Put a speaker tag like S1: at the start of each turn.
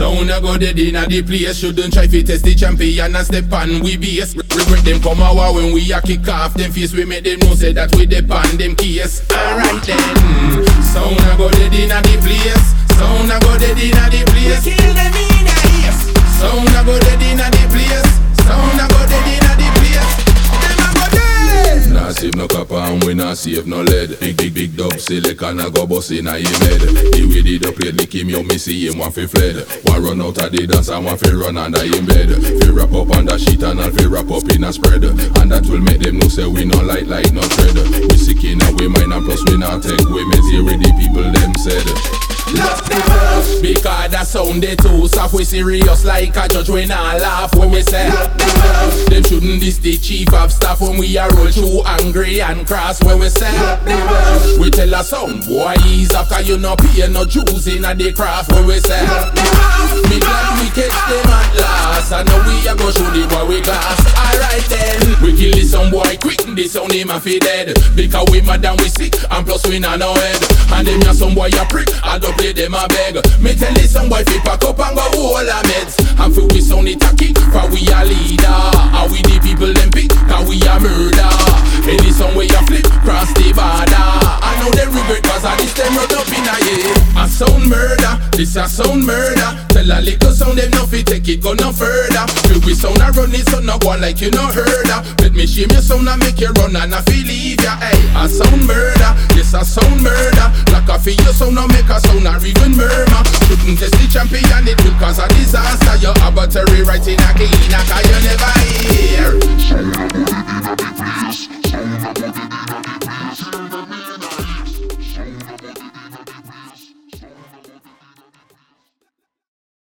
S1: Sound a go dead inna the place. Shouldn't try fi test the champion and step on we base. Regret them come our when we a kick off them face. We make them know say that we depend them case. Alright then. Sound a go dead inna the place. Sound a go dead inna the place.
S2: Kill them in a ears.
S1: Sound a go dead inna the place.
S3: We nah save no lead. Big big big dub silicon a go bust inna him head The way the dub play lick him yo me see him want fi fled. One run out of the dance and one fi run under him bed. Fi wrap up under sheet and all fi wrap up in a spread. And that will make them know say we no light like no thread We sick in a we mind and plus we not take. We meds here the people them said.
S1: Lock them up Because that sound they too. Soft We serious like a judge when I laugh when we say them shouldn't this the chief of staff When we are roll too angry and cross when we say We tell a sound boy ease after you no pay no dues in a the craft when we say I know we a go show the boy we class. Alright then. We kill this some boy quick This him a fi dead. Because we mad and we sick And plus we not no head. And them ya some boy a prick I don't play them a beg. Me tell this some boy fi pack up and go hold a meds. And fi we sound it kick For we a leader. And we the people them pick Cause we a murder. Any some way a flip Cross the border. I know they regret Cause I this them run up in a yeah A sound murder This a sound murder. Tell a take it go no further. Feel we sound a run it so no go like you no heard her Let me shame your sound and make you run and I feel leave ya Hey, a sound murder Yes a sound murder. Like a feel your sound no make a sound or even murmur. Shouldn't test the champion it will cause a disaster. Your right in a hear
S4: Sound a body